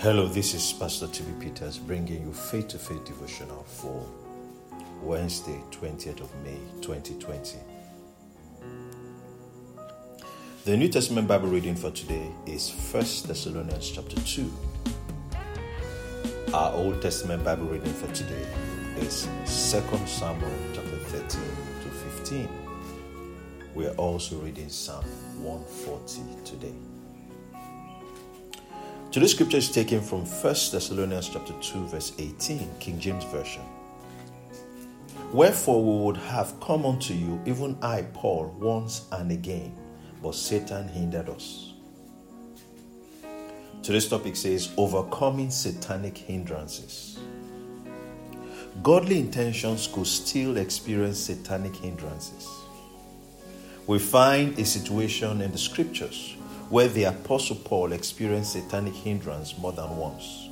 Hello, this is Pastor TV Peters bringing you Faith to Faith devotional for Wednesday, 20th of May, 2020. The New Testament Bible reading for today is 1 Thessalonians chapter 2. Our Old Testament Bible reading for today is 2 Samuel chapter 13 to 15. We are also reading Psalm 140 today. Today's scripture is taken from 1 Thessalonians chapter 2, verse 18, King James Version. Wherefore we would have come unto you, even I, Paul, once and again, but Satan hindered us. Today's topic says overcoming satanic hindrances. Godly intentions could still experience satanic hindrances. We find a situation in the scriptures where the Apostle Paul experienced satanic hindrance more than once.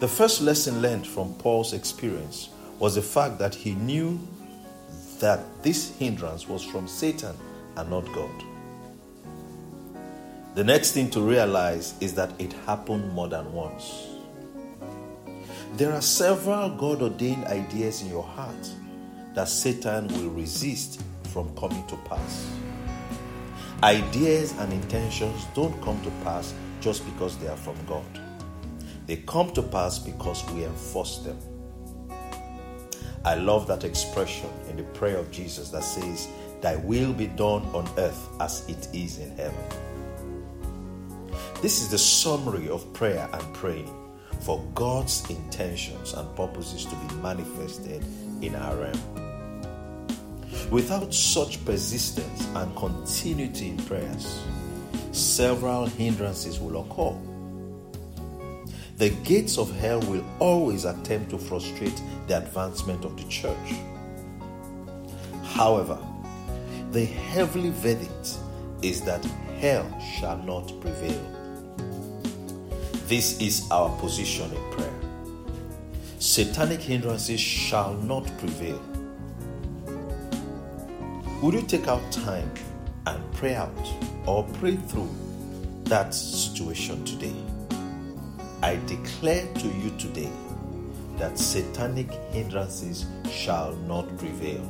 The first lesson learned from Paul's experience was the fact that he knew that this hindrance was from Satan and not God. The next thing to realize is that it happened more than once. There are several God ordained ideas in your heart that Satan will resist from coming to pass. Ideas and intentions don't come to pass just because they are from God. They come to pass because we enforce them. I love that expression in the prayer of Jesus that says, Thy will be done on earth as it is in heaven. This is the summary of prayer and praying for God's intentions and purposes to be manifested in our realm. Without such persistence and continuity in prayers, several hindrances will occur. The gates of hell will always attempt to frustrate the advancement of the church. However, the heavenly verdict is that hell shall not prevail. This is our position in prayer. Satanic hindrances shall not prevail would you take out time and pray out or pray through that situation today? I declare to you today that satanic hindrances shall not prevail.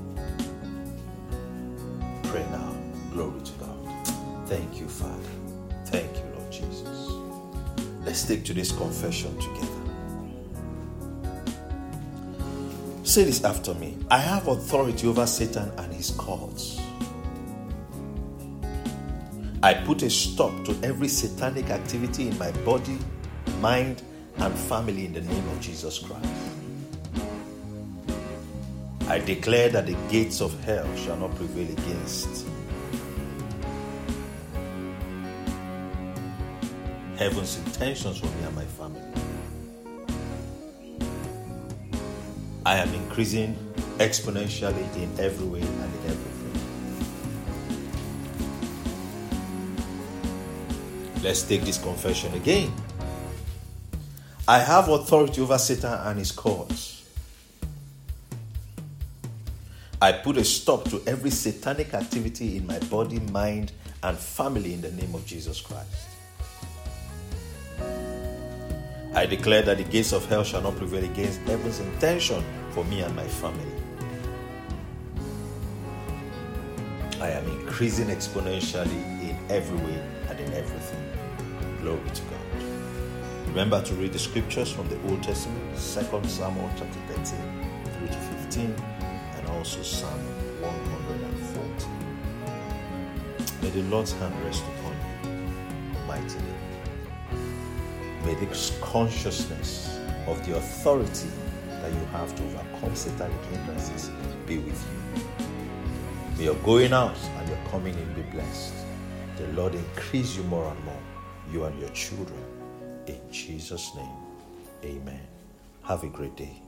Pray now. Glory to God. Thank you, Father. Thank you, Lord Jesus. Let's take today's confession together. Say this after me I have authority over Satan and his courts. I put a stop to every satanic activity in my body, mind, and family in the name of Jesus Christ. I declare that the gates of hell shall not prevail against heaven's intentions for me and my family. I am increasing exponentially in every way and in everything. Let's take this confession again. I have authority over Satan and his courts. I put a stop to every satanic activity in my body, mind, and family in the name of Jesus Christ. I declare that the gates of hell shall not prevail against heaven's intention for me and my family. I am increasing exponentially in every way and in everything. Glory to God. Remember to read the scriptures from the Old Testament, 2 Samuel chapter 13 through to 15, and also Psalm 140. May the Lord's hand rest upon you mightily. May this consciousness of the authority that you have to overcome satanic hindrances be with you. May your going out and your coming in be blessed. The Lord increase you more and more, you and your children. In Jesus' name, amen. Have a great day.